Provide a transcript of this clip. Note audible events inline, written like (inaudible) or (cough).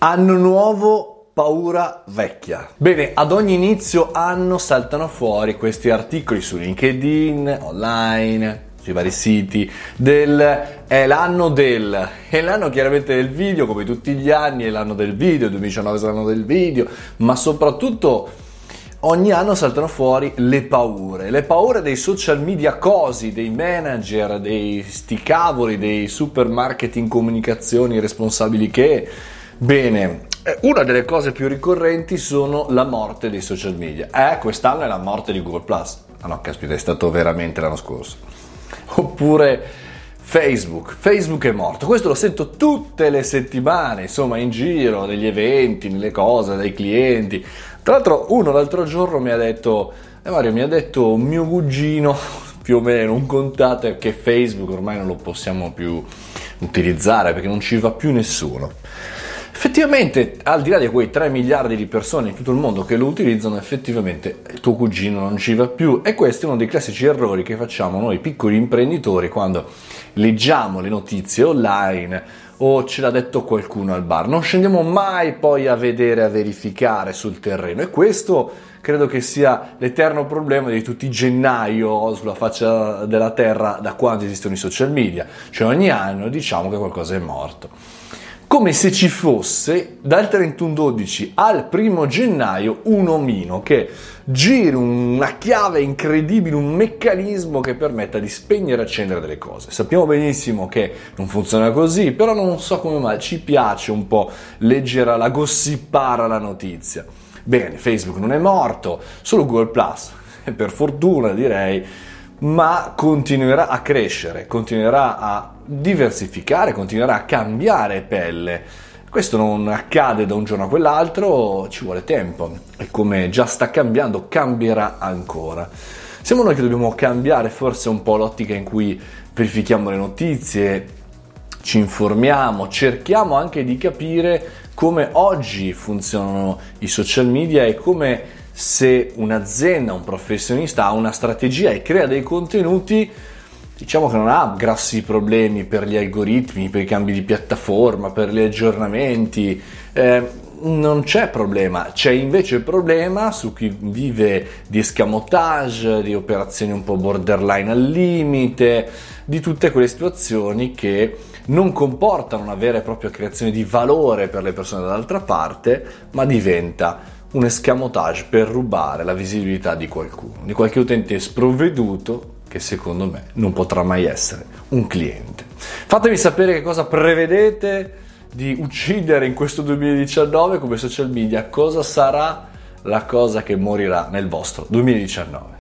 Anno nuovo, paura vecchia. Bene, ad ogni inizio anno saltano fuori questi articoli su LinkedIn, online, sui vari siti, del è l'anno del, è l'anno chiaramente del video come tutti gli anni, è l'anno del video, 2019 sarà l'anno del video, ma soprattutto ogni anno saltano fuori le paure, le paure dei social media cosi, dei manager, dei sti cavoli, dei super marketing comunicazioni responsabili che Bene, eh, una delle cose più ricorrenti sono la morte dei social media. Eh, quest'anno è la morte di Google Plus. Ah no, caspita, è stato veramente l'anno scorso. Oppure Facebook. Facebook è morto. Questo lo sento tutte le settimane, insomma, in giro, negli eventi, nelle cose, dai clienti. Tra l'altro, uno l'altro giorno mi ha detto, eh Mario, mi ha detto mio cugino, (laughs) più o meno, un contatto, che Facebook ormai non lo possiamo più utilizzare perché non ci va più nessuno. Effettivamente, al di là di quei 3 miliardi di persone in tutto il mondo che lo utilizzano, effettivamente tuo cugino non ci va più. E questo è uno dei classici errori che facciamo noi piccoli imprenditori quando leggiamo le notizie online o ce l'ha detto qualcuno al bar. Non scendiamo mai poi a vedere, a verificare sul terreno. E questo credo che sia l'eterno problema di tutti i gennaio sulla faccia della terra da quando esistono i social media, cioè ogni anno diciamo che qualcosa è morto come se ci fosse dal 31-12 al 1 gennaio un omino che giri una chiave incredibile, un meccanismo che permetta di spegnere e accendere delle cose. Sappiamo benissimo che non funziona così, però non so come mai ci piace un po' leggere la gossipare la notizia. Bene, Facebook non è morto, solo Google Plus, (laughs) per fortuna direi ma continuerà a crescere, continuerà a diversificare, continuerà a cambiare pelle. Questo non accade da un giorno a quell'altro, ci vuole tempo e come già sta cambiando, cambierà ancora. Siamo noi che dobbiamo cambiare forse un po' l'ottica in cui verifichiamo le notizie, ci informiamo, cerchiamo anche di capire come oggi funzionano i social media e come se un'azienda, un professionista ha una strategia e crea dei contenuti, diciamo che non ha grossi problemi per gli algoritmi, per i cambi di piattaforma, per gli aggiornamenti. Eh, non c'è problema, c'è invece problema su chi vive di escamotage, di operazioni un po' borderline al limite, di tutte quelle situazioni che non comportano una vera e propria creazione di valore per le persone dall'altra parte, ma diventa un escamotage per rubare la visibilità di qualcuno, di qualche utente sprovveduto che secondo me non potrà mai essere un cliente. Fatemi sapere che cosa prevedete di uccidere in questo 2019 come social media, cosa sarà la cosa che morirà nel vostro 2019.